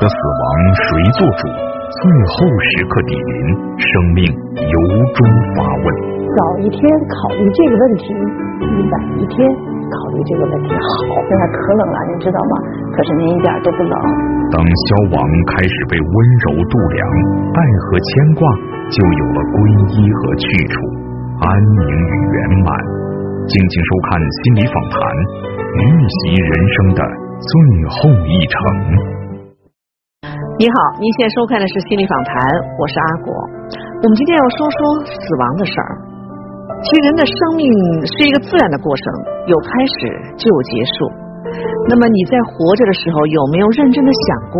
的死亡谁做主？最后时刻抵临，生命由衷发问。早一天考虑这个问题，比晚一天考虑这个问题好。现在可冷了，你知道吗？可是您一点都不冷。当消亡开始被温柔度量，爱和牵挂就有了皈依和去处，安宁与圆满。静静收看心理访谈，预习人生的最后一程。你好，您现在收看的是心理访谈，我是阿果。我们今天要说说死亡的事儿。其实人的生命是一个自然的过程，有开始就有结束。那么你在活着的时候，有没有认真的想过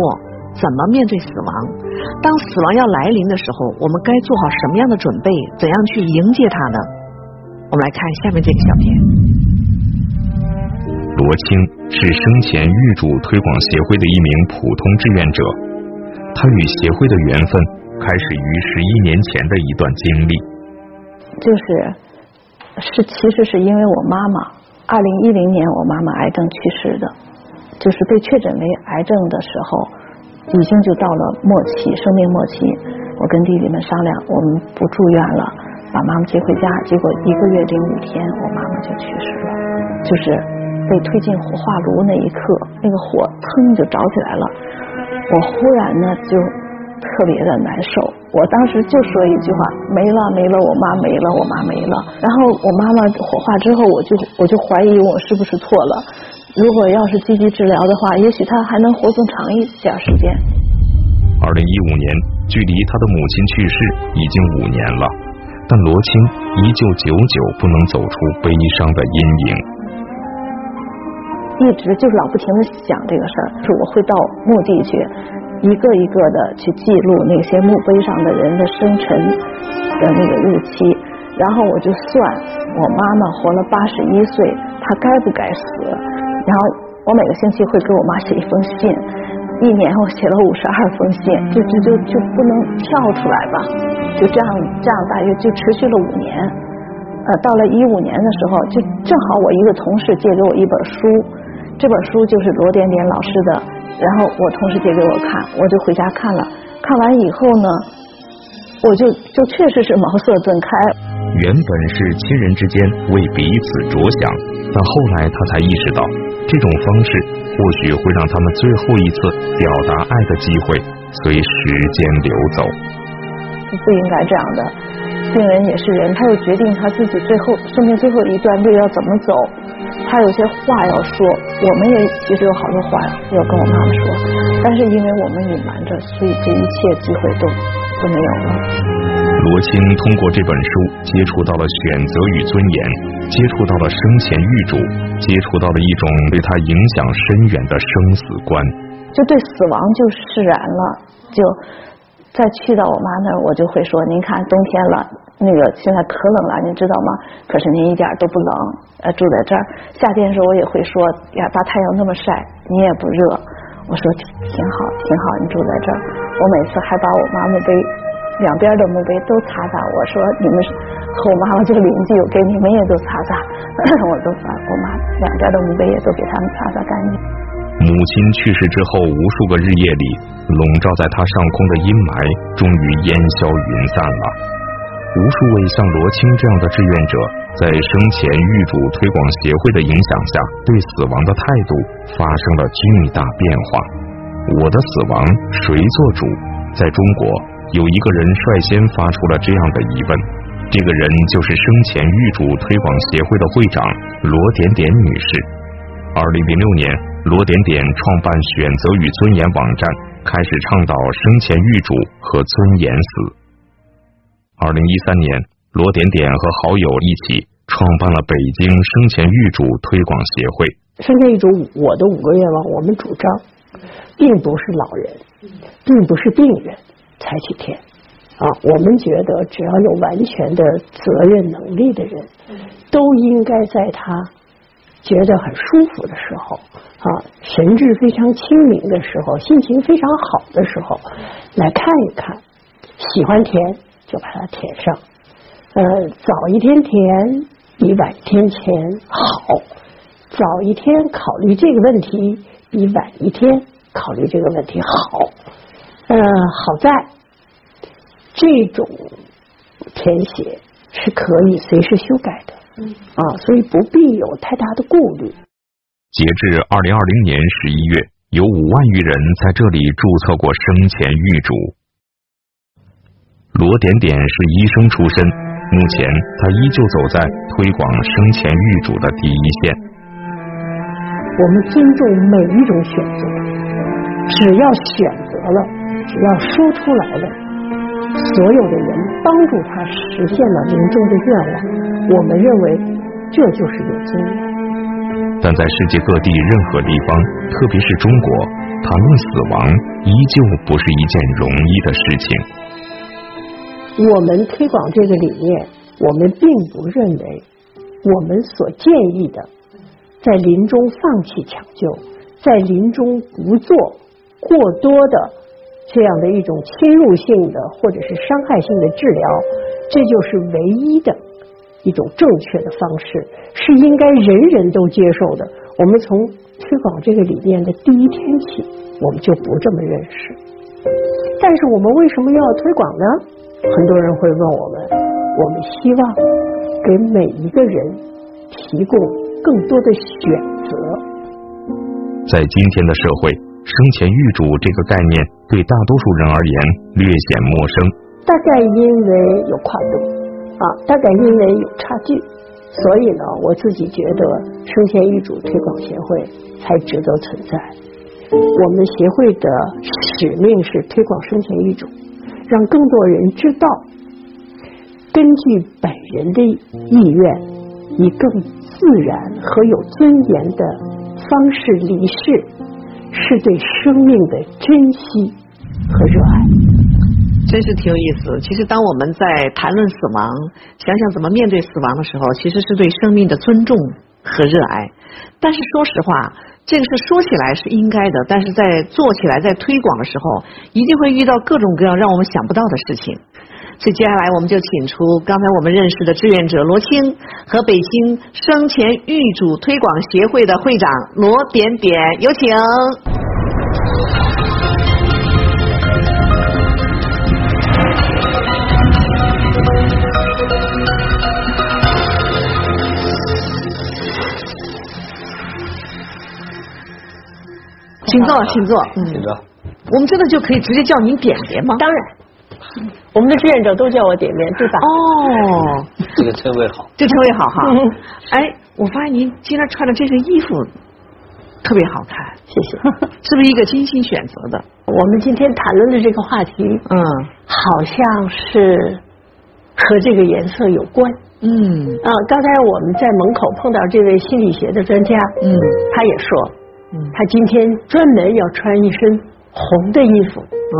怎么面对死亡？当死亡要来临的时候，我们该做好什么样的准备？怎样去迎接它呢？我们来看下面这个小片。罗青是生前预嘱推广协会的一名普通志愿者。他与协会的缘分开始于十一年前的一段经历，就是是其实是因为我妈妈，二零一零年我妈妈癌症去世的，就是被确诊为癌症的时候，已经就到了末期，生命末期。我跟弟弟们商量，我们不住院了，把妈妈接回家。结果一个月零五天，我妈妈就去世了，就是被推进火化炉那一刻，那个火腾就着起来了。我忽然呢就特别的难受，我当时就说一句话：没了没了，我妈没了，我妈没了。然后我妈妈火化之后，我就我就怀疑我是不是错了。如果要是积极治疗的话，也许她还能活更长一点时间。二零一五年，距离他的母亲去世已经五年了，但罗青依旧久久不能走出悲伤的阴影。一直就是老不停的想这个事儿，是我会到墓地去，一个一个的去记录那些墓碑上的人的生辰的那个日期，然后我就算我妈妈活了八十一岁，她该不该死？然后我每个星期会给我妈写一封信，一年我写了五十二封信，就就就就不能跳出来吧？就这样这样大约就持续了五年，呃，到了一五年的时候，就正好我一个同事借给我一本书。这本书就是罗点点老师的，然后我同事借给我看，我就回家看了。看完以后呢，我就就确实是茅塞顿开。原本是亲人之间为彼此着想，但后来他才意识到，这种方式或许会让他们最后一次表达爱的机会随时间流走。不应该这样的，病人也是人，他又决定他自己最后生命最后一段路要怎么走。他有些话要说，我们也其实有好多话要跟我妈妈说，但是因为我们隐瞒着，所以这一切机会都都没有了。罗青通过这本书接触到了选择与尊严，接触到了生前预嘱，接触到了一种对他影响深远的生死观，就对死亡就释然了，就再去到我妈那儿，我就会说：您看冬天了。那个现在可冷了，你知道吗？可是您一点都不冷，呃，住在这儿。夏天的时候我也会说呀，大太阳那么晒，你也不热。我说挺好，挺好，你住在这儿。我每次还把我妈墓碑两边的墓碑都擦擦。我说你们和我妈妈就邻居，我给你们也都擦擦。我都把我妈两边的墓碑也都给他们擦擦干净。母亲去世之后，无数个日夜里，笼罩在她上空的阴霾终于烟消云散了。无数位像罗青这样的志愿者，在生前预嘱推广协会的影响下，对死亡的态度发生了巨大变化。我的死亡谁做主？在中国，有一个人率先发出了这样的疑问，这个人就是生前预嘱推广协会的会长罗点点女士。二零零六年，罗点点创办选择与尊严网站，开始倡导生前预嘱和尊严死。二零一三年，罗点点和好友一起创办了北京生前预嘱推广协会。生前预嘱，我的五个愿望，我们主张，并不是老人，并不是病人才去填啊。我们觉得，只要有完全的责任能力的人，都应该在他觉得很舒服的时候啊，神志非常清明的时候，心情非常好的时候，来看一看，喜欢填。就把它填上，呃，早一天填比晚一天填好，早一天考虑这个问题比晚一天考虑这个问题。好，呃，好在这种填写是可以随时修改的，啊，所以不必有太大的顾虑。截至二零二零年十一月，有五万余人在这里注册过生前预嘱。罗点点是医生出身，目前他依旧走在推广生前预嘱的第一线。我们尊重每一种选择，只要选择了，只要说出来了，所有的人帮助他实现了临终的愿望，我们认为这就是有尊严。但在世界各地任何地方，特别是中国，谈论死亡依旧不是一件容易的事情。我们推广这个理念，我们并不认为我们所建议的。在临终放弃抢救，在临终不做过多的这样的一种侵入性的或者是伤害性的治疗，这就是唯一的一种正确的方式，是应该人人都接受的。我们从推广这个理念的第一天起，我们就不这么认识。但是我们为什么要推广呢？很多人会问我们，我们希望给每一个人提供。更多的选择，在今天的社会，生前预嘱这个概念对大多数人而言略显陌生。大概因为有跨度啊，大概因为有差距，所以呢，我自己觉得生前预嘱推广协会才值得存在。我们协会的使命是推广生前预嘱，让更多人知道，根据本人的意愿，以更。自然和有尊严的方式离世，是对生命的珍惜和热爱。真是挺有意思。其实，当我们在谈论死亡，想想怎么面对死亡的时候，其实是对生命的尊重和热爱。但是，说实话，这个是说起来是应该的，但是在做起来、在推广的时候，一定会遇到各种各样让我们想不到的事情。所以接下来我们就请出刚才我们认识的志愿者罗青和北京生前预嘱推广协会的会长罗点点，有请。请坐，请坐。嗯，请坐。我们真的就可以直接叫您点点吗？当然。我们的志愿者都叫我点点，对吧？哦，这个称谓好，这称谓好哈。哎，我发现您今天穿的这身衣服特别好看，谢谢。是不是一个精心选择的？我们今天谈论的这个话题，嗯，好像是和这个颜色有关。嗯啊，刚才我们在门口碰到这位心理学的专家，嗯，他也说，嗯，他今天专门要穿一身。红的衣服，嗯，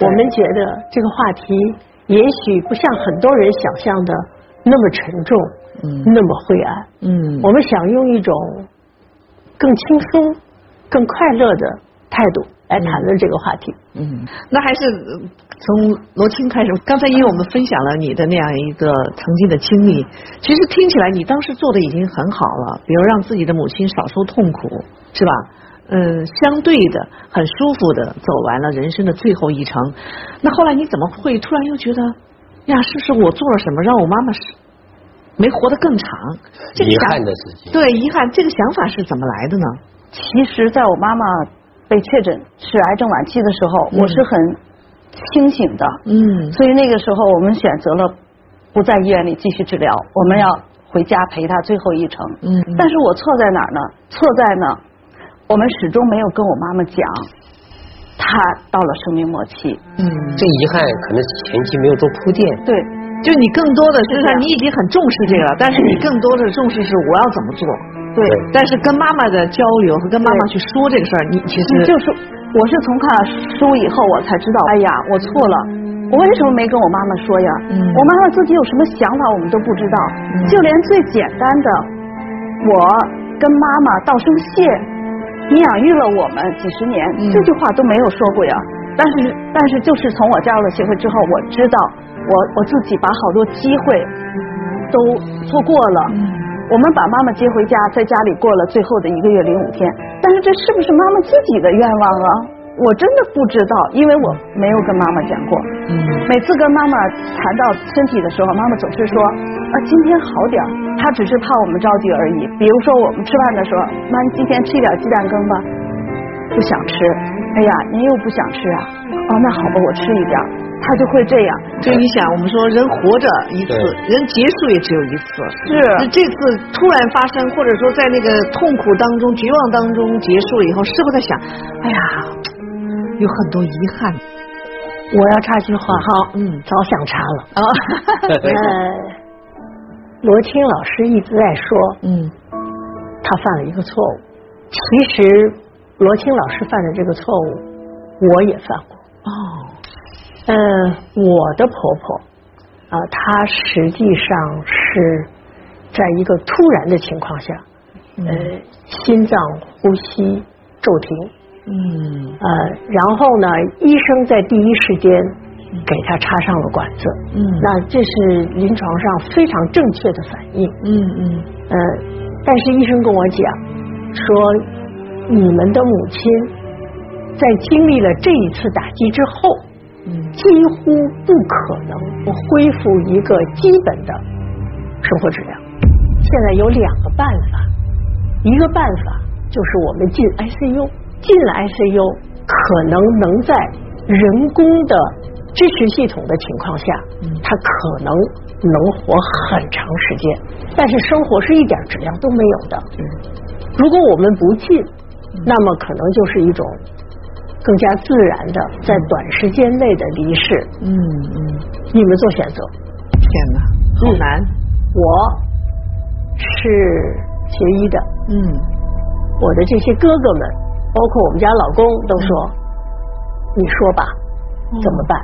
我们觉得这个话题也许不像很多人想象的那么沉重，嗯，那么灰暗，嗯，我们想用一种更轻松、更快乐的态度来谈论这个话题。嗯，那还是从罗青开始。刚才因为我们分享了你的那样一个曾经的经历，其实听起来你当时做的已经很好了，比如让自己的母亲少受痛苦，是吧？嗯，相对的很舒服的走完了人生的最后一程。那后来你怎么会突然又觉得呀，是不是我做了什么让我妈妈是没活得更长？遗憾的事情。对，遗憾这个想法是怎么来的呢？其实，在我妈妈被确诊是癌症晚期的时候，我是很清醒的。嗯。所以那个时候，我们选择了不在医院里继续治疗，我们要回家陪她最后一程。嗯。但是我错在哪儿呢？错在呢。我们始终没有跟我妈妈讲，她到了生命末期。嗯，这遗憾可能前期没有做铺垫。对，就你更多的是说你已经很重视这个了，但是你更多的重视是我要怎么做。对，但是跟妈妈的交流和跟妈妈去说这个事儿，你其实就是我是从看了书以后我才知道，哎呀，我错了，我为什么没跟我妈妈说呀？嗯，我妈妈自己有什么想法我们都不知道，就连最简单的，我跟妈妈道声谢。你养育了我们几十年，这句话都没有说过呀。但是，但是就是从我加入了协会之后，我知道我我自己把好多机会都错过了。我们把妈妈接回家，在家里过了最后的一个月零五天。但是这是不是妈妈自己的愿望啊？我真的不知道，因为我没有跟妈妈讲过。嗯。每次跟妈妈谈到身体的时候，妈妈总是说啊，今天好点儿，他只是怕我们着急而已。比如说我们吃饭的时候，妈，你今天吃一点鸡蛋羹吧。不想吃。哎呀，您又不想吃啊？哦，那好吧，我吃一点。他就会这样，就你想，我们说人活着一次，人结束也只有一次。是，这次突然发生，或者说在那个痛苦当中、绝望当中结束了以后，是不是在想，哎呀，有很多遗憾。我要插句话，好，嗯，早想插了。啊，呃，罗青老师一直在说，嗯，他犯了一个错误。其实，罗青老师犯的这个错误，我也犯过。哦。嗯，我的婆婆啊，她实际上是在一个突然的情况下，呃，心脏呼吸骤停，嗯，呃，然后呢，医生在第一时间给他插上了管子，嗯，那这是临床上非常正确的反应，嗯嗯，呃，但是医生跟我讲说，你们的母亲在经历了这一次打击之后。几乎不可能恢复一个基本的生活质量。现在有两个办法，一个办法就是我们进 ICU，进了 ICU，可能能在人工的支持系统的情况下，他可能能活很长时间，但是生活是一点质量都没有的。如果我们不进，那么可能就是一种。更加自然的在短时间内的离世，嗯嗯，你们做选择。天哪，好难！我是学医的，嗯，我的这些哥哥们，包括我们家老公都说，你说吧，怎么办？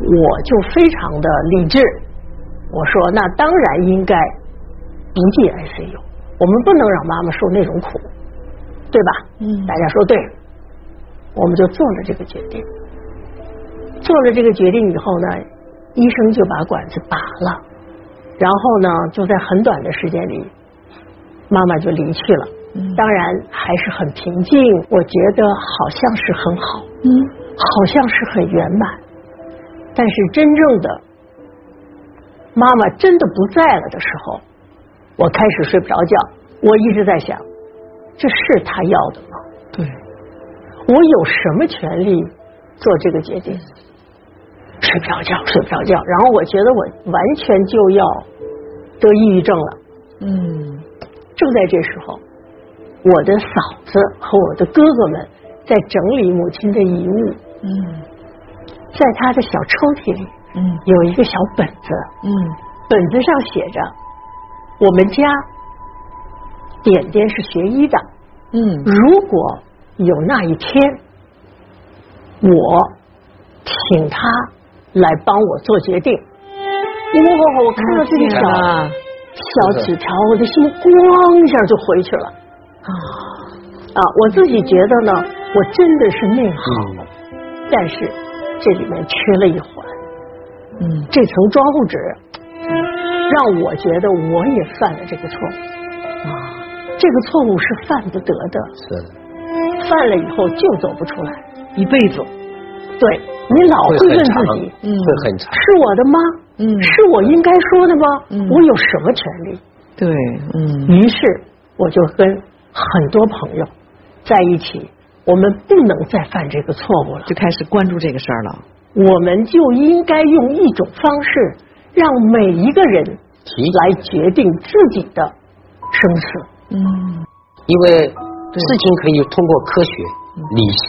我就非常的理智，我说那当然应该不进 ICU，我们不能让妈妈受那种苦，对吧？嗯，大家说对。我们就做了这个决定，做了这个决定以后呢，医生就把管子拔了，然后呢，就在很短的时间里，妈妈就离去了。当然还是很平静，我觉得好像是很好，嗯，好像是很圆满。但是真正的妈妈真的不在了的时候，我开始睡不着觉。我一直在想，这是他要的吗？对。我有什么权利做这个决定？睡不着觉，睡不着觉。然后我觉得我完全就要得抑郁症了。嗯，正在这时候，我的嫂子和我的哥哥们在整理母亲的遗物。嗯，在他的小抽屉里，嗯，有一个小本子。嗯，本子上写着：我们家点点是学医的。嗯，如果。有那一天，我请他来帮我做决定。哇！我看到这个小小纸条，我的心咣一下就回去了。啊啊！我自己觉得呢，我真的是内行，但是这里面缺了一环。嗯，这层窗户纸让我觉得我也犯了这个错误。啊，这个错误是犯不得的。是。犯了以后就走不出来，一辈子。对你老会问自己，嗯，会很长，是我的吗？嗯，是我应该说的吗？嗯，我有什么权利？对，嗯。于是我就跟很多朋友在一起，我们不能再犯这个错误了，就开始关注这个事儿了。我们就应该用一种方式，让每一个人来决定自己的生死。嗯，因为。事情可以通过科学、理性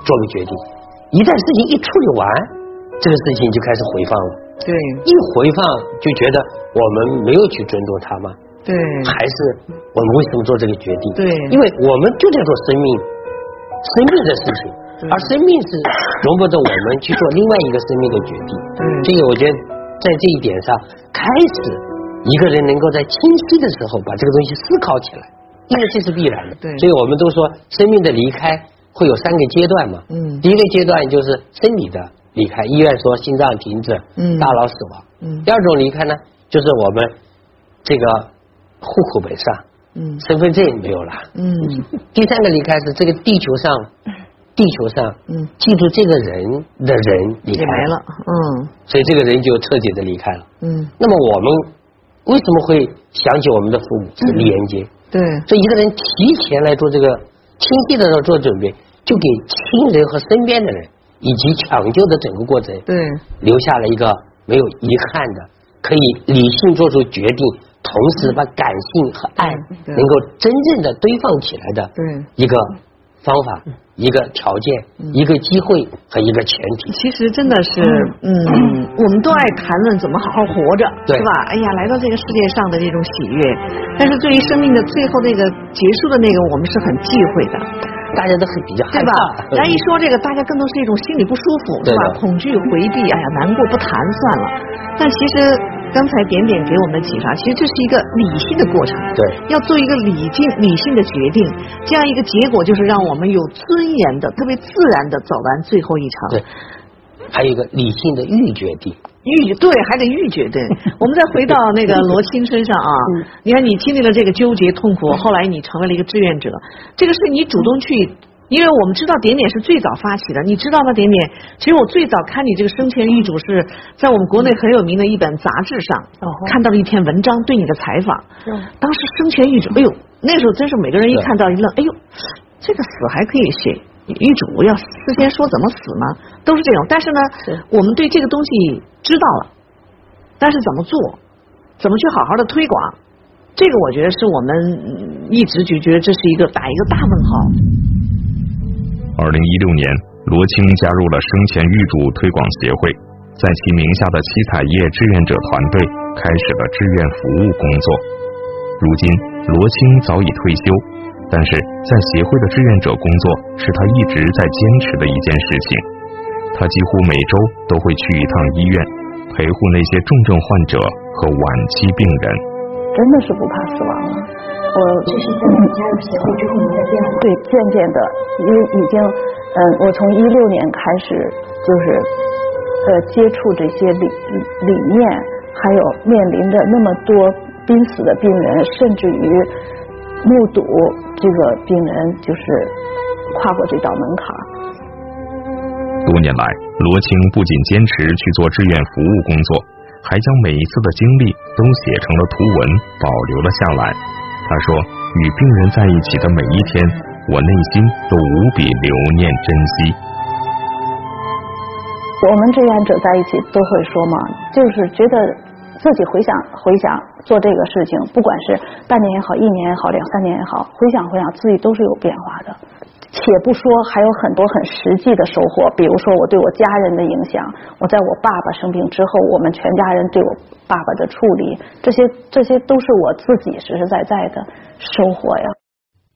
做个决定，一旦事情一处理完，这个事情就开始回放了。对，一回放就觉得我们没有去尊重他吗？对，还是我们为什么做这个决定？对，因为我们就在做生命、生命的事情，而生命是容不得我们去做另外一个生命的决定。对，这个我觉得在这一点上，开始一个人能够在清晰的时候把这个东西思考起来。因为这是必然的，对，所以我们都说生命的离开会有三个阶段嘛。嗯，第一个阶段就是生理的离开，医院说心脏停止，嗯，大脑死亡。嗯，第二种离开呢，就是我们这个户口本上，嗯。身份证没有了。嗯。第三个离开是这个地球上，地球上，嗯，记住这个人的人离开了，嗯。所以这个人就彻底的离开了。嗯，那么我们为什么会想起我们的父母是连接？对，所以一个人提前来做这个清晰的做准备，就给亲人和身边的人以及抢救的整个过程，对，留下了一个没有遗憾的，可以理性做出决定，同时把感性和爱能够真正的堆放起来的对一个方法、一个条件、一个机会和一个前提。其实真的是，嗯，我们都爱谈论怎么好好活着，对是吧？哎呀，来到这个世界上的这种喜悦，但是对于生命的最后那个结束的那个，我们是很忌讳的，大家都很比较害对吧怕。？然后一说这个，大家更多是一种心里不舒服，对吧？恐惧、回避，哎呀，难过不谈算了。但其实刚才点点给我们的启发，其实这是一个理性的过程。对要做一个理性理性的决定，这样一个结果就是让我们有尊严的、特别自然的走完最后一场。对，还有一个理性的预决定。预对，还得预决定。我们再回到那个罗青身上啊，你看你经历了这个纠结痛苦，后来你成为了一个志愿者，这个是你主动去，因为我们知道点点是最早发起的，你知道吗？点点，其实我最早看你这个生前预嘱是在我们国内很有名的一本杂志上哦看到了一篇文章对你的采访，嗯当时生前预嘱，哎呦，那时候真是每个人一看到一愣，哎呦，这个死还可以写。遗嘱要事先说怎么死吗？都是这种，但是呢，我们对这个东西知道了，但是怎么做，怎么去好好的推广，这个我觉得是我们嗯一直就觉得这是一个打一个大问号。二零一六年，罗青加入了生前预嘱推广协会，在其名下的七彩叶志愿者团队开始了志愿服务工作。如今，罗青早已退休，但是在协会的志愿者工作是他一直在坚持的一件事情。他几乎每周都会去一趟医院，陪护那些重症患者和晚期病人。真的是不怕死亡了。我这是在你加入协会之后您的变化。对，渐渐的，因为已经，嗯，我从一六年开始就是，呃，接触这些理理念，还有面临着那么多濒死的病人，甚至于目睹这个病人就是跨过这道门槛儿。多年来，罗青不仅坚持去做志愿服务工作，还将每一次的经历都写成了图文，保留了下来。他说：“与病人在一起的每一天，我内心都无比留念珍惜。我们志愿者在一起都会说嘛，就是觉得自己回想回想做这个事情，不管是半年也好，一年也好，两三年也好，回想回想自己都是有变化的。且不说还有很多很实际的收获，比如说我对我家人的影响，我在我爸爸生病之后，我们全家人对我爸爸的处理，这些这些都是我自己实实在在的收获呀。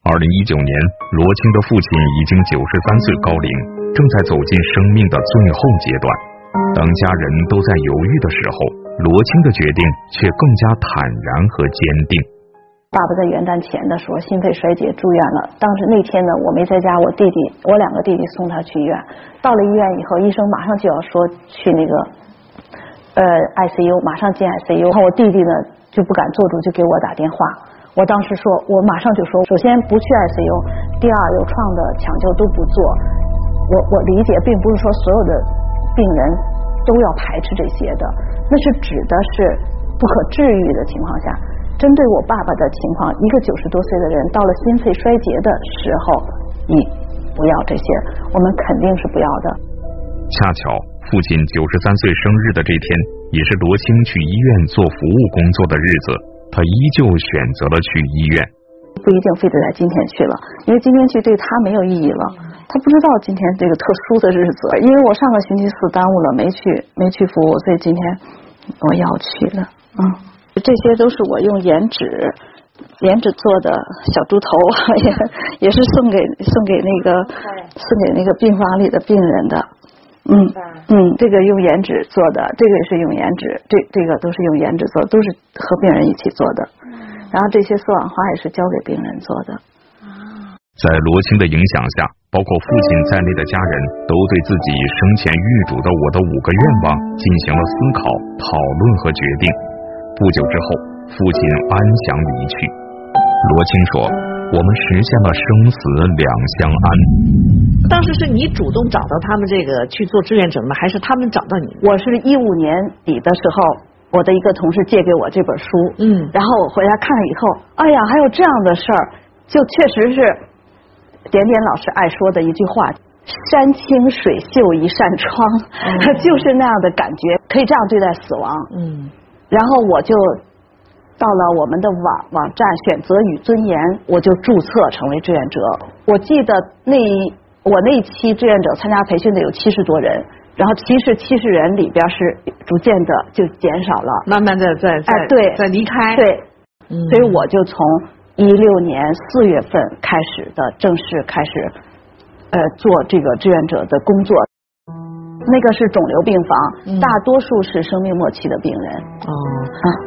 二零一九年，罗青的父亲已经九十三岁高龄，正在走进生命的最后阶段。当家人都在犹豫的时候，罗青的决定却更加坦然和坚定。爸爸在元旦前的时候心肺衰竭住院了，当时那天呢我没在家，我弟弟我两个弟弟送他去医院，到了医院以后，医生马上就要说去那个呃 ICU，马上进 ICU，然后我弟弟呢就不敢做主，就给我打电话。我当时说，我马上就说，首先不去 ICU，第二有创的抢救都不做。我我理解，并不是说所有的病人都要排斥这些的，那是指的是不可治愈的情况下。针对我爸爸的情况，一个九十多岁的人到了心肺衰竭的时候，你不要这些，我们肯定是不要的。恰巧父亲九十三岁生日的这天，也是罗青去医院做服务工作的日子，他依旧选择了去医院。不一定非得在今天去了，因为今天去对他没有意义了。他不知道今天这个特殊的日子，因为我上个星期四耽误了，没去没去服务，所以今天我要去了。嗯，这些都是我用颜纸颜纸做的小猪头，也也是送给送给那个送给那个病房里的病人的。嗯嗯，这个用颜纸做的，这个也是用颜纸，这这个都是用颜纸做的，都是和病人一起做的。然后这些丝网花也是交给病人做的。在罗青的影响下，包括父亲在内的家人都对自己生前预嘱的我的五个愿望进行了思考、讨论和决定。不久之后，父亲安详离去。罗青说：“我们实现了生死两相安。”当时是你主动找到他们这个去做志愿者吗？还是他们找到你？我是一五年底的时候，我的一个同事借给我这本书，嗯然后我回来看了以后，哎呀，还有这样的事儿，就确实是点点老师爱说的一句话。山清水秀一扇窗，就是那样的感觉，可以这样对待死亡。嗯然后我就到了我们的网网站选择与尊严，我就注册成为志愿者。我记得那一我那一期志愿者参加培训的有七十多人，然后其实七十人里边是逐渐的就减少了。慢慢的在在哎对在离开。对，嗯，所以我就从一六年四月份开始的正式开始呃做这个志愿者的工作。那个是肿瘤病房，嗯。大多数是生命末期的病人。哦，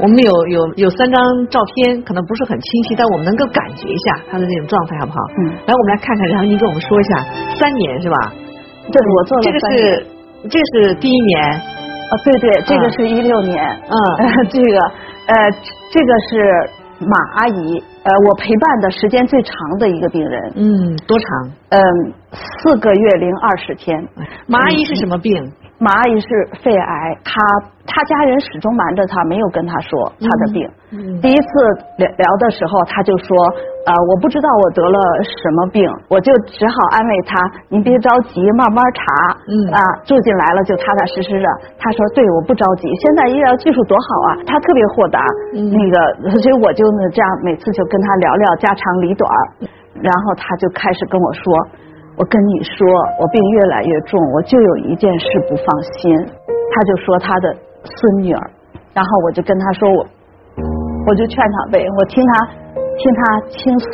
我们有有有三张照片，可能不是很清晰，但我们能够感觉一下他的那种状态，好不好？嗯。来，我们来看看，然后您跟我们说一下，三年是吧？对，我做了这个是这是第一年，啊，对对，这个是一六年，嗯。这个呃，这个是马阿姨，呃，我陪伴的时间最长的一个病人，嗯，多长？嗯，四个月零二十天。马阿姨是什么病？马阿姨是肺癌，她她家人始终瞒着她，没有跟她说她的病。嗯第一次聊聊的时候，她就说，呃，我不知道我得了什么病，我就只好安慰她，您别着急，慢慢查。嗯啊，住进来了就踏踏实实的。她说，对，我不着急，现在医疗技术多好啊，她特别豁达。嗯那个，所以我就呢这样每次就跟她聊聊家长里短，然后她就开始跟我说。我跟你说，我病越来越重，我就有一件事不放心。他就说他的孙女儿，然后我就跟他说我，我就劝他呗，我听他听他倾诉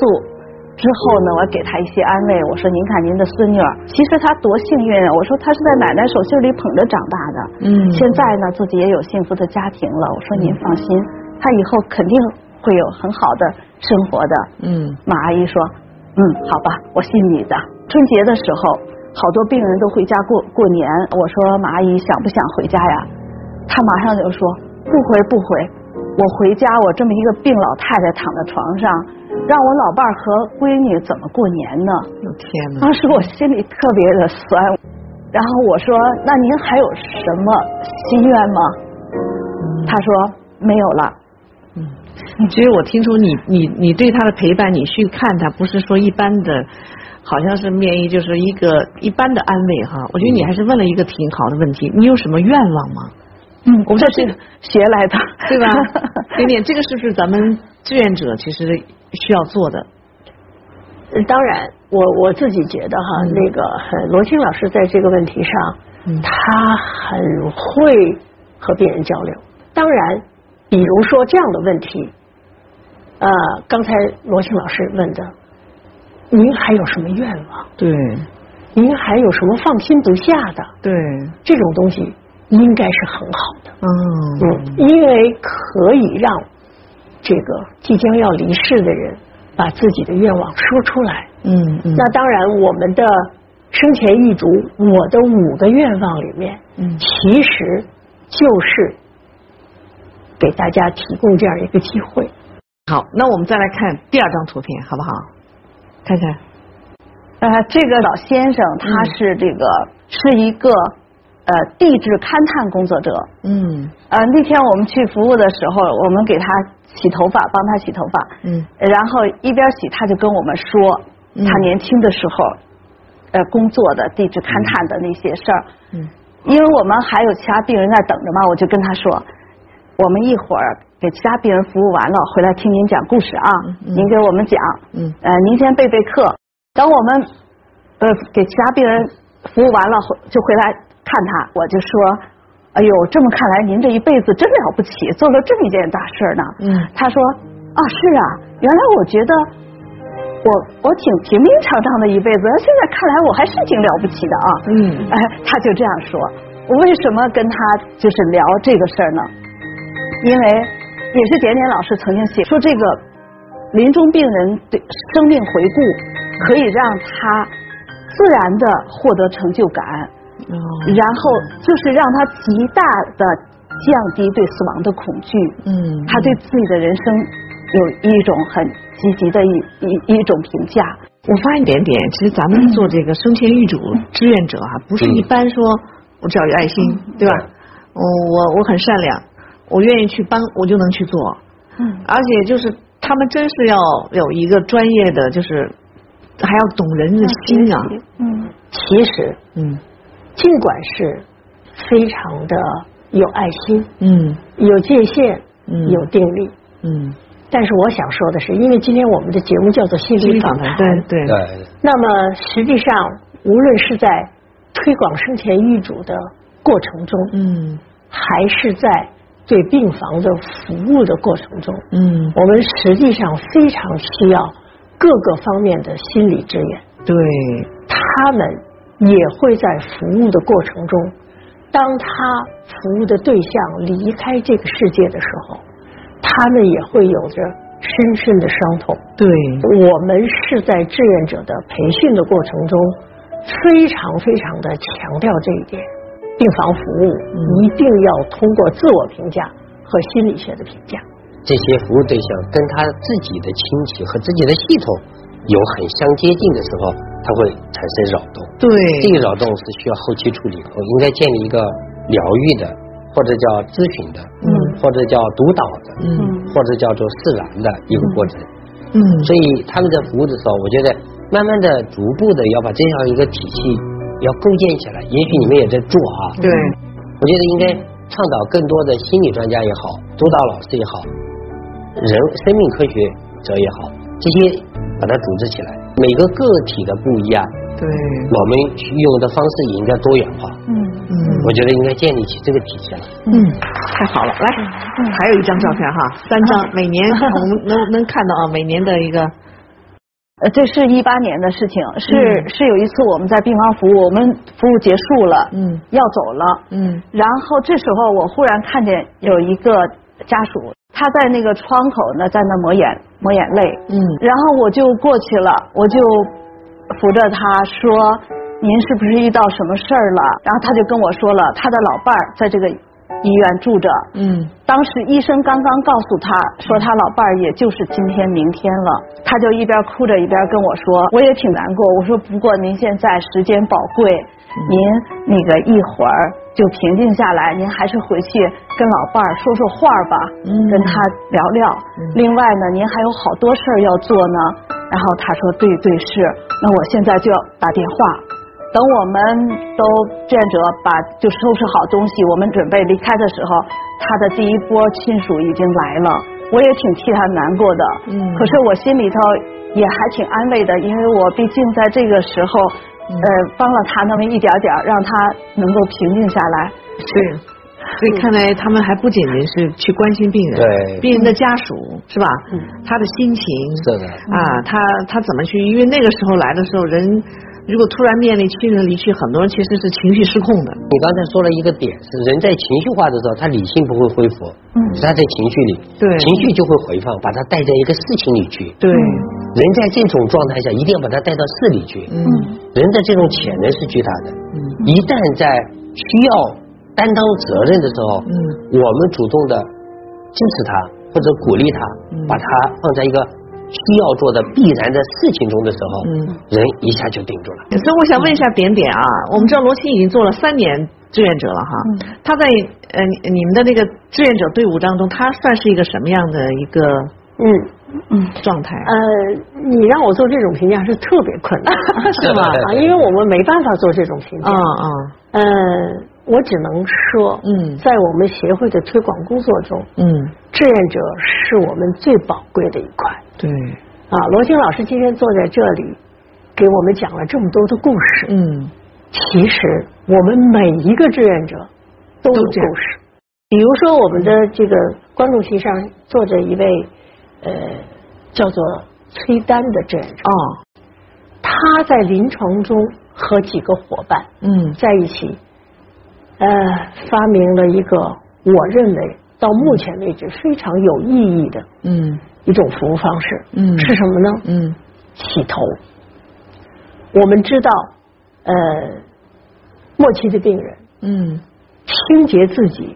之后呢，我给他一些安慰。我说您看您的孙女儿，其实她多幸运啊！我说她是在奶奶手心里捧着长大的，嗯现在呢自己也有幸福的家庭了。我说您放心，她以后肯定会有很好的生活的。嗯马阿姨说：“嗯，好吧，我信你的。”春节的时候，好多病人都回家过过年。我说：“马阿姨想不想回家呀？”她马上就说：“不回不回，我回家，我这么一个病老太太躺在床上，让我老伴儿和闺女怎么过年呢？”我天哪！当时我心里特别的酸。然后我说：“那您还有什么心愿吗？”她说：“没有了。”其实我听出你你你对他的陪伴，你去看他，不是说一般的，好像是面议就是一个一般的安慰哈。我觉得你还是问了一个挺好的问题，你有什么愿望吗？嗯，我们说这个学来的，对吧？点点，这个是不是咱们志愿者其实需要做的？呃当然，我我自己觉得哈，嗯那个呃罗青老师在这个问题上，嗯他很会和别人交流。当然，比如说这样的问题，呃，刚才罗庆老师问的，您还有什么愿望？对您还有什么放心不下的？对，这种东西应该是很好的，嗯嗯，因为可以让这个即将要离世的人把自己的愿望说出来。嗯嗯，那当然，我们的生前遗嘱，我的五个愿望里面，嗯其实就是给大家提供这样一个机会。好，那我们再来看第二张图片，好不好？看看，呃，这个老先生他是这个、是一个呃地质勘探工作者。嗯呃，那天我们去服务的时候，我们给他洗头发，帮他洗头发。嗯然后一边洗，他就跟我们说嗯他年轻的时候呃工作的地质勘探的那些事儿。嗯因为我们还有其他病人在等着嘛，我就跟他说，我们一会儿给其他病人服务完了，回来听您讲故事啊，嗯您给我们讲，嗯呃，您先备备课，等我们呃给其他病人服务完了就回来看他，我就说，哎呦，这么看来您这一辈子真了不起，做了这么一件大事呢。嗯他说啊，是啊，原来我觉得我我挺平平常常的一辈子，现在看来我还是挺了不起的啊。嗯哎，他就这样说。我为什么跟他就是聊这个事儿呢？因为也是点点老师曾经写说，这个临终病人对生命回顾可以让他自然的获得成就感，哦然后就是让他极大的降低对死亡的恐惧。嗯，他对自己的人生有一种很积极的一一一种评价。我发现点点，其实咱们做这个生前预嘱志愿者啊，不是一般说我只要有爱心，对吧？我我我很善良，我愿意去帮，我就能去做。嗯，而且就是他们真是要有一个专业的，就是还要懂人的心啊。嗯。其实嗯尽管是非常的有爱心、嗯。有界限、嗯。有定力，嗯，但是我想说的是，因为今天我们的节目叫做心心理理访谈，对，对，那么实际上无论是在推广生前预嘱的过程中，嗯。还是在对病房的服务的过程中，嗯我们实际上非常需要各个方面的心理支援。对，他们也会在服务的过程中，当他服务的对象离开这个世界的时候，他们也会有着深深的伤痛。对，我们是在志愿者的培训的过程中，非常非常的强调这一点。病房服务一定要通过自我评价和心理学的评价。这些服务对象跟他自己的亲戚和自己的系统有很相接近的时候，他会产生扰动。对，这个扰动是需要后期处理，我应该建立一个疗愈的，或者叫咨询的，嗯或者叫督导的，嗯或者叫做释然的一个过程。嗯，所以他们在服务的时候，我觉得慢慢的、逐步的要把这样一个体系要构建起来。也许你们也在做啊，对，我觉得应该倡导更多的心理专家也好，督导老师也好，人生命科学者也好，这些把它组织起来。每个个体的不一样，对，我们用的方式也应该多元化。嗯嗯我觉得应该建立起这个体系来。嗯，太好了，来，还有一张照片哈，三张，每年我们能能看到啊，每年的一个，呃，这是一八年的事情，是、嗯是有一次我们在病房服务，我们服务结束了，嗯要走了，嗯然后这时候我忽然看见有一个家属，他在那个窗口呢，在那抹眼抹眼泪，嗯然后我就过去了，我就扶着他说：“您是不是遇到什么事儿了？”然后他就跟我说了，他的老伴儿在这个医院住着。嗯当时医生刚刚告诉他说，他老伴儿也就是今天明天了，他就一边哭着一边跟我说，我也挺难过。我说，不过您现在时间宝贵，您那个一会儿就平静下来，您还是回去跟老伴儿说说话吧，嗯跟他聊聊。另外呢，您还有好多事儿要做呢。然后他说，对对是，那我现在就要打电话。等我们都志愿者把就收拾好东西，我们准备离开的时候，他的第一波亲属已经来了，我也挺替他难过的。嗯可是我心里头也还挺安慰的，因为我毕竟在这个时候，嗯呃，帮了他那么一点点，让他能够平静下来。是。所以看来他们还不仅仅是去关心病人，对病人的家属是吧？他的心情是的，啊，他他怎么去？因为那个时候来的时候，人如果突然面临亲人离去，很多人其实是情绪失控的。你刚才说了一个点，是人在情绪化的时候，他理性不会恢复，嗯。是他在情绪里，对。情绪就会回放，把他带在一个事情里去。对，人在这种状态下，一定要把他带到事里去。嗯。人的这种潜能是巨大的，嗯。一旦在需要担当责任的时候，嗯。我们主动的支持他或者鼓励他，嗯。把他放在一个需要做的必然的事情中的时候，嗯人一下就定住了。所以我想问一下点点啊，我们知道罗青已经做了三年志愿者了哈，他在呃你你们的那个志愿者队伍当中，他算是一个什么样的一个嗯嗯状态？呃，你让我做这种评价是特别困难，是吗啊，因为我们没办法做这种评价。啊啊呃，我只能说，嗯在我们协会的推广工作中，嗯，志愿者是我们最宝贵的一块。对，啊，罗青老师今天坐在这里，给我们讲了这么多的故事。嗯其实我们每一个志愿者都有故事。比如说，我们的这个观众席上坐着一位呃叫做崔丹的志愿者，哦他在临床中和几个伙伴嗯在一起，呃，发明了一个我认为到目前为止非常有意义的嗯一种服务方式。嗯是什么呢？嗯洗头。我们知道，呃，末期的病人嗯清洁自己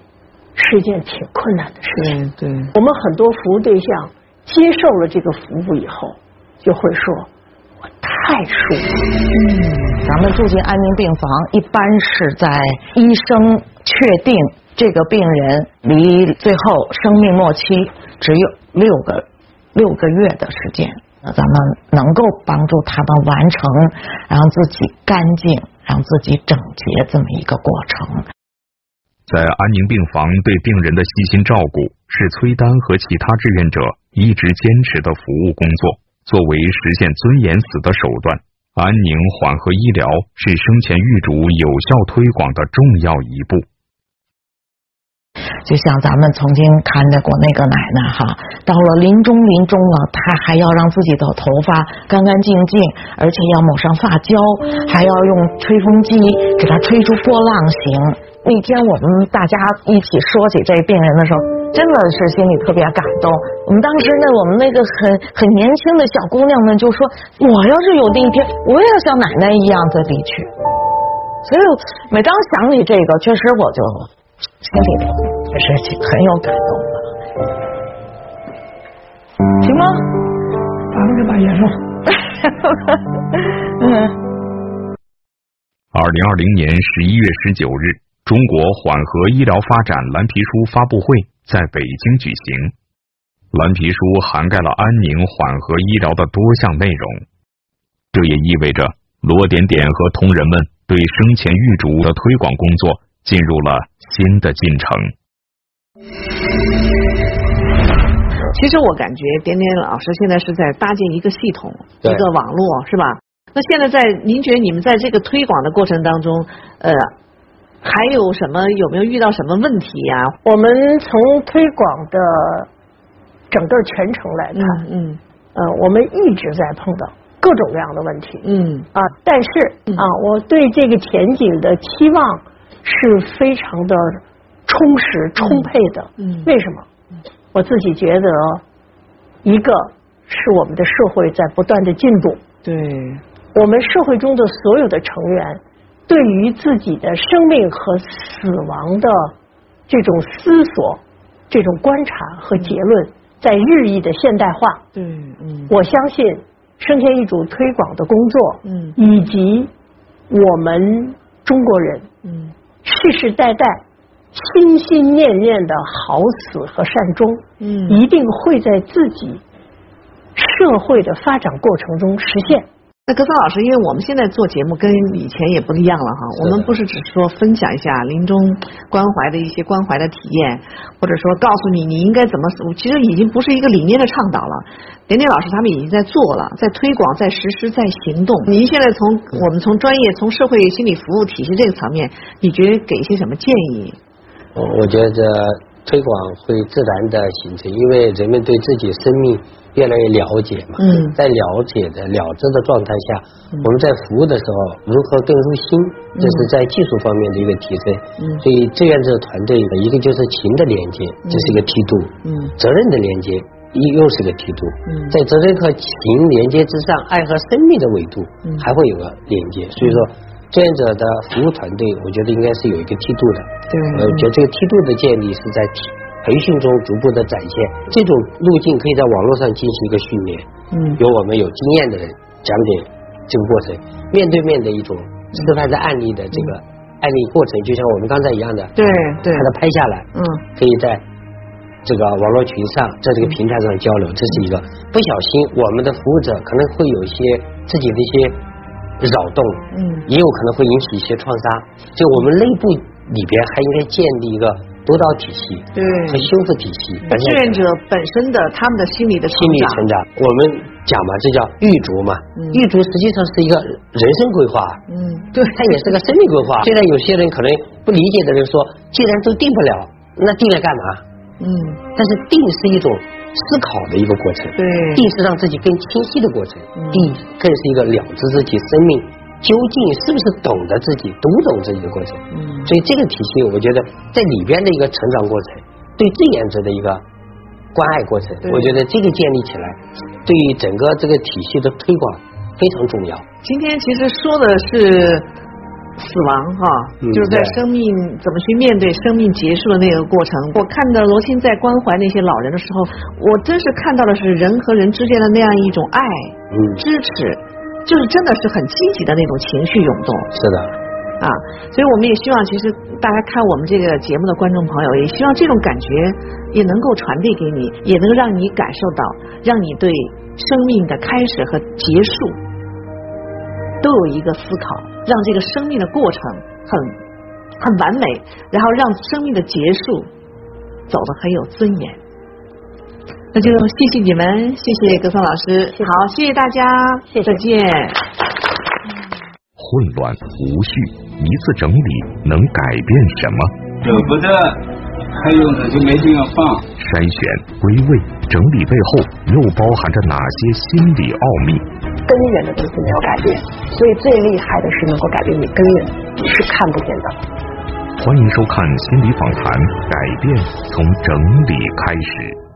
是是一件挺困难的事情。对对，我们很多服务对象接受了这个服务以后，就会说：“我太舒服。”咱们住进安宁病房，一般是在医生确定这个病人离最后生命末期只有六个六个月的时间，那咱们能够帮助他们完成让自己干净、让自己整洁这么一个过程。在安宁病房对病人的细心照顾，是崔丹和其他志愿者一直坚持的服务工作。作为实现尊严死的手段，安宁缓和医疗是生前预嘱有效推广的重要一步。就像咱们曾经看到过那个奶奶哈，到了临终临终了，她还要让自己的头发干干净净，而且要抹上发胶，还要用吹风机给她吹出波浪形。那天我们大家一起说起这病人的时候，真的是心里特别感动。我们当时呢，我们那个很很年轻的小姑娘们就说：“我要是有那一天，我也要像奶奶一样的离去。”所以每当想起这个，确实我就心里头也是很有感动的。行吗？咱们就把烟了。嗯。二零二零年十一月十九日。中国缓和医疗发展蓝皮书发布会在北京举行。蓝皮书涵盖了安宁缓和医疗的多项内容，这也意味着罗点点和同仁们对生前预嘱的推广工作进入了新的进程。其实我感觉点点老师现在是在搭建一个系统，一个网络，是吧？那现在在您觉得你们在这个推广的过程当中，呃？还有什么？有没有遇到什么问题呀？我们从推广的整个全程来看，嗯，呃，我们一直在碰到各种各样的问题，嗯啊，但是啊，我对这个前景的期望是非常的充实、充沛的。嗯，为什么？我自己觉得，一个是我们的社会在不断的进步，对，我们社会中的所有的成员。对于自己的生命和死亡的这种思索、这种观察和结论，在日益的现代化。对，嗯，我相信生前遗嘱推广的工作，嗯，以及我们中国人，嗯，世世代代心心念念的好死和善终，嗯，一定会在自己社会的发展过程中实现。那格桑老师，因为我们现在做节目跟以前也不一样了哈，我们不是只说分享一下临终关怀的一些关怀的体验，或者说告诉你你应该怎么死，其实已经不是一个理念的倡导了。点点老师他们已经在做了，在推广，在实施，在行动。您现在从我们从专业从社会心理服务体系这个层面，你觉得给一些什么建议？我我觉得推广会自然的形成，因为人们对自己生命。越来越了解嘛，在了解的了知的状态下，我们在服务的时候如何更入心，这是在技术方面的一个提升。所以志愿者团队的一个就是情的连接，这是一个梯度；责任的连接又又是个梯度。在责任和情连接之上，爱和生命的维度还会有个连接。所以说，志愿者的服务团队，我觉得应该是有一个梯度的。对，我觉得这个梯度的建立是在提。培训中逐步的展现，这种路径可以在网络上进行一个训练。嗯，由我们有经验的人讲解这个过程，面对面的一种示范的案例的这个案例过程，就像我们刚才一样的，对对，把它拍下来，嗯，可以在这个网络群上，在这个平台上交流，这是一个。不小心，我们的服务者可能会有一些自己的一些扰动，嗯，也有可能会引起一些创伤。就我们内部里边还应该建立一个。督导体系对和修复体系，志愿者本身的他们的心理的心理成长，我们讲嘛，这叫预嘱嘛。预嘱实际上是一个人生规划，嗯，对，它也是个生命规划。现在有些人可能不理解的人说，既然都定不了，那定了干嘛？嗯，但是定是一种思考的一个过程，对，定是让自己更清晰的过程，定更是一个了知自己生命。究竟是不是懂得自己、读懂自己的过程？嗯，所以这个体系，我觉得在里边的一个成长过程，对志愿者的一个关爱过程，我觉得这个建立起来，对于整个这个体系的推广非常重要。今天其实说的是死亡哈，就是在生命怎么去面对生命结束的那个过程。我看到罗欣在关怀那些老人的时候，我真是看到的是人和人之间的那样一种爱、支持，就是真的是很积极的那种情绪涌动。是的，啊，所以我们也希望，其实大家看我们这个节目的观众朋友，也希望这种感觉也能够传递给你，也能让你感受到，让你对生命的开始和结束。都有一个思考，让这个生命的过程很很完美，然后让生命的结束走得很有尊严。那就谢谢你们，谢谢格桑老师，好，谢谢大家，再见。混乱无序，一次整理能改变什么？舍不得，还有呢就没地方放。筛选、归位、整理背后又包含着哪些心理奥秘？根源的东西没有改变，所以最厉害的是能够改变你根源，你是看不见的。欢迎收看心理访谈，改变从整理开始。